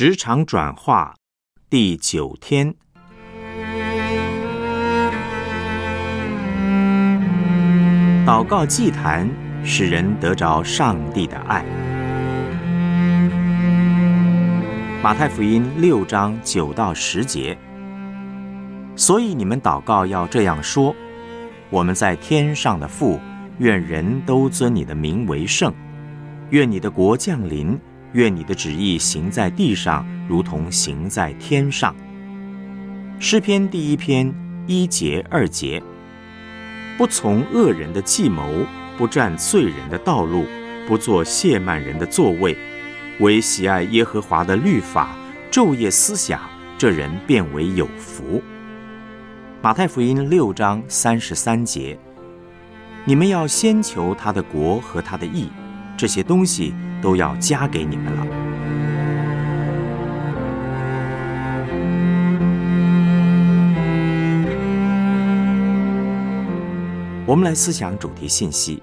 职场转化第九天，祷告祭坛使人得着上帝的爱。马太福音六章九到十节，所以你们祷告要这样说：我们在天上的父，愿人都尊你的名为圣，愿你的国降临。愿你的旨意行在地上，如同行在天上。诗篇第一篇一节二节：不从恶人的计谋，不占罪人的道路，不做亵慢人的座位，唯喜爱耶和华的律法，昼夜思想，这人变为有福。马太福音六章三十三节：你们要先求他的国和他的义，这些东西。都要加给你们了。我们来思想主题信息：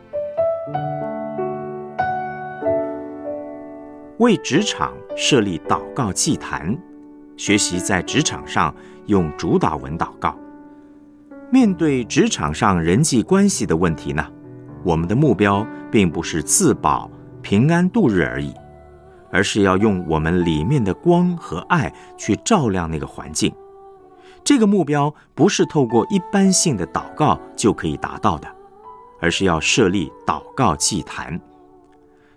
为职场设立祷告祭坛，学习在职场上用主导文祷告。面对职场上人际关系的问题呢，我们的目标并不是自保。平安度日而已，而是要用我们里面的光和爱去照亮那个环境。这个目标不是透过一般性的祷告就可以达到的，而是要设立祷告祭坛。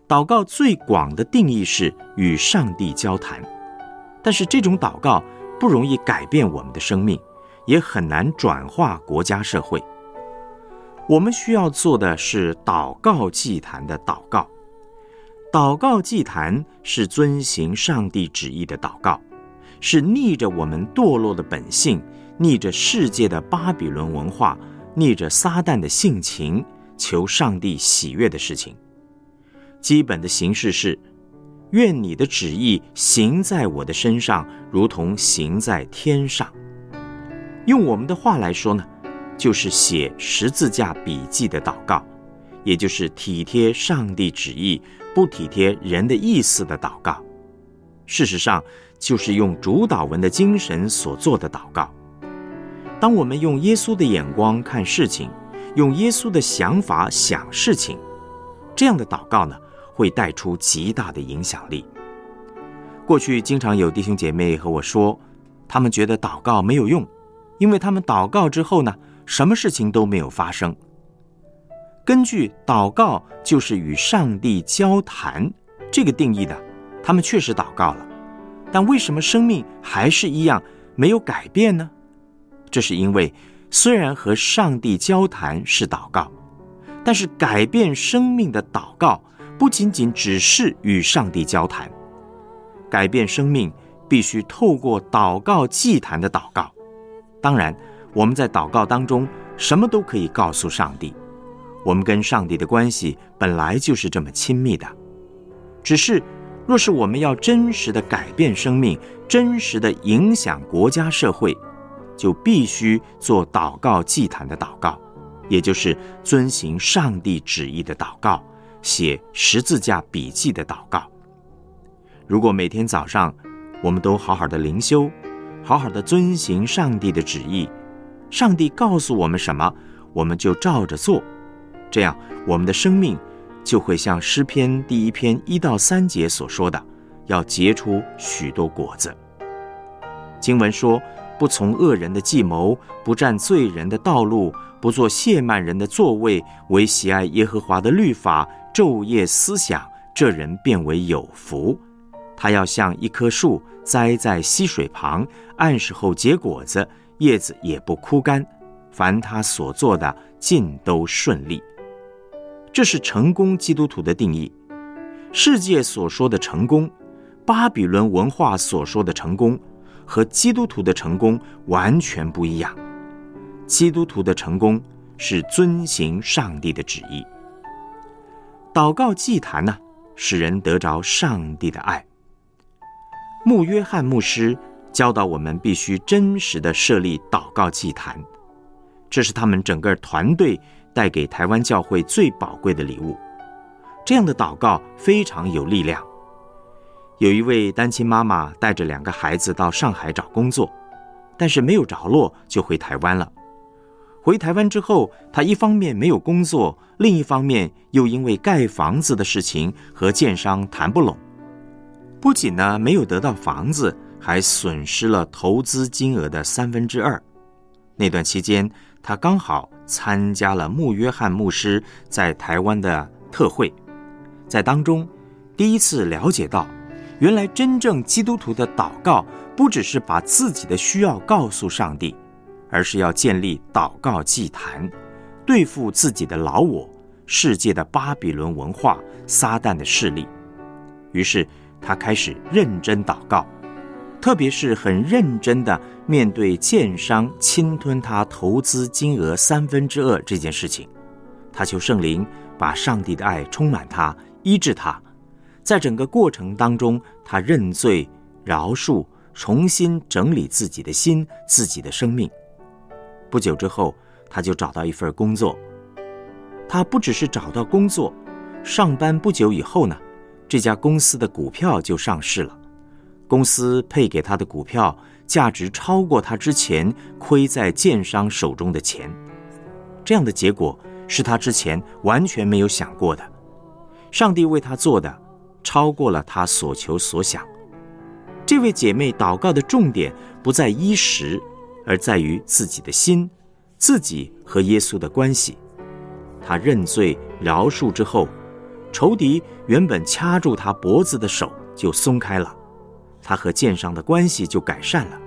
祷告最广的定义是与上帝交谈，但是这种祷告不容易改变我们的生命，也很难转化国家社会。我们需要做的是祷告祭坛的祷告。祷告祭坛是遵行上帝旨意的祷告，是逆着我们堕落的本性，逆着世界的巴比伦文化，逆着撒旦的性情，求上帝喜悦的事情。基本的形式是：愿你的旨意行在我的身上，如同行在天上。用我们的话来说呢，就是写十字架笔记的祷告。也就是体贴上帝旨意，不体贴人的意思的祷告，事实上就是用主导文的精神所做的祷告。当我们用耶稣的眼光看事情，用耶稣的想法想事情，这样的祷告呢，会带出极大的影响力。过去经常有弟兄姐妹和我说，他们觉得祷告没有用，因为他们祷告之后呢，什么事情都没有发生。根据祷告就是与上帝交谈这个定义的，他们确实祷告了，但为什么生命还是一样没有改变呢？这是因为虽然和上帝交谈是祷告，但是改变生命的祷告不仅仅只是与上帝交谈，改变生命必须透过祷告祭坛的祷告。当然，我们在祷告当中什么都可以告诉上帝。我们跟上帝的关系本来就是这么亲密的，只是若是我们要真实的改变生命，真实的影响国家社会，就必须做祷告祭坛的祷告，也就是遵行上帝旨意的祷告，写十字架笔记的祷告。如果每天早上我们都好好的灵修，好好的遵行上帝的旨意，上帝告诉我们什么，我们就照着做。这样，我们的生命就会像诗篇第一篇一到三节所说的，要结出许多果子。经文说：“不从恶人的计谋，不占罪人的道路，不做亵慢人的座位，唯喜爱耶和华的律法，昼夜思想，这人变为有福。他要像一棵树栽在溪水旁，按时候结果子，叶子也不枯干。凡他所做的，尽都顺利。”这是成功基督徒的定义。世界所说的成功，巴比伦文化所说的成功，和基督徒的成功完全不一样。基督徒的成功是遵行上帝的旨意。祷告祭坛呢，使人得着上帝的爱。穆约翰牧师教导我们，必须真实的设立祷告祭坛，这是他们整个团队。带给台湾教会最宝贵的礼物，这样的祷告非常有力量。有一位单亲妈妈带着两个孩子到上海找工作，但是没有着落，就回台湾了。回台湾之后，她一方面没有工作，另一方面又因为盖房子的事情和建商谈不拢，不仅呢没有得到房子，还损失了投资金额的三分之二。那段期间，他刚好参加了穆约翰牧师在台湾的特会，在当中第一次了解到，原来真正基督徒的祷告不只是把自己的需要告诉上帝。而是要建立祷告祭坛，对付自己的老我、世界的巴比伦文化、撒旦的势力。于是他开始认真祷告，特别是很认真的面对建商侵吞他投资金额三分之二这件事情。他求圣灵把上帝的爱充满他，医治他。在整个过程当中，他认罪、饶恕，重新整理自己的心、自己的生命。不久之后，他就找到一份工作。他不只是找到工作，上班不久以后呢，这家公司的股票就上市了。公司配给他的股票价值超过他之前亏在建商手中的钱。这样的结果是他之前完全没有想过的。上帝为他做的超过了他所求所想。这位姐妹祷告的重点不在衣食。而在于自己的心，自己和耶稣的关系。他认罪饶恕之后，仇敌原本掐住他脖子的手就松开了，他和剑商的关系就改善了，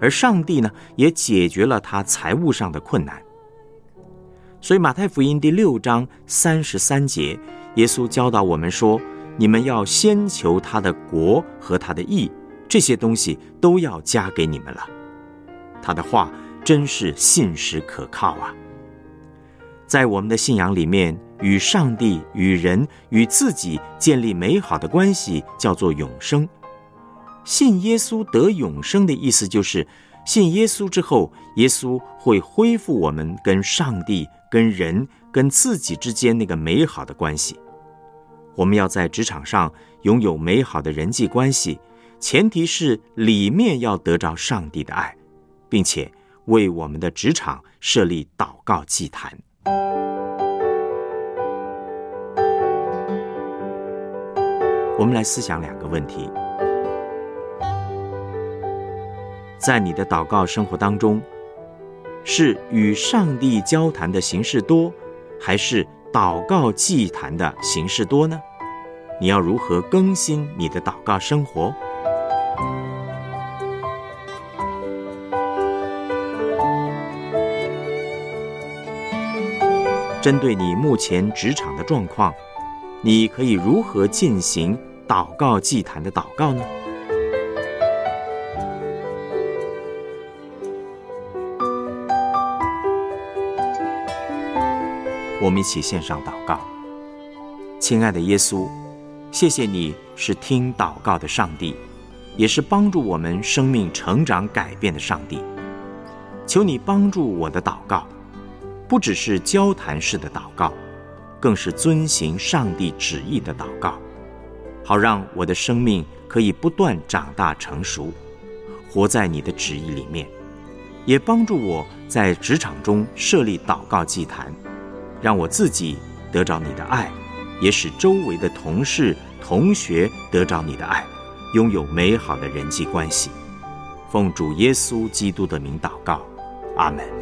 而上帝呢也解决了他财务上的困难。所以马太福音第六章三十三节，耶稣教导我们说：“你们要先求他的国和他的义，这些东西都要加给你们了。”他的话真是信实可靠啊！在我们的信仰里面，与上帝、与人、与自己建立美好的关系，叫做永生。信耶稣得永生的意思，就是信耶稣之后，耶稣会恢复我们跟上帝、跟人、跟自己之间那个美好的关系。我们要在职场上拥有美好的人际关系，前提是里面要得着上帝的爱。并且为我们的职场设立祷告祭坛。我们来思想两个问题：在你的祷告生活当中，是与上帝交谈的形式多，还是祷告祭坛的形式多呢？你要如何更新你的祷告生活？针对你目前职场的状况，你可以如何进行祷告祭坛的祷告呢？我们一起献上祷告，亲爱的耶稣，谢谢你是听祷告的上帝，也是帮助我们生命成长改变的上帝。求你帮助我的祷告。不只是交谈式的祷告，更是遵行上帝旨意的祷告，好让我的生命可以不断长大成熟，活在你的旨意里面，也帮助我在职场中设立祷告祭坛，让我自己得着你的爱，也使周围的同事、同学得着你的爱，拥有美好的人际关系。奉主耶稣基督的名祷告，阿门。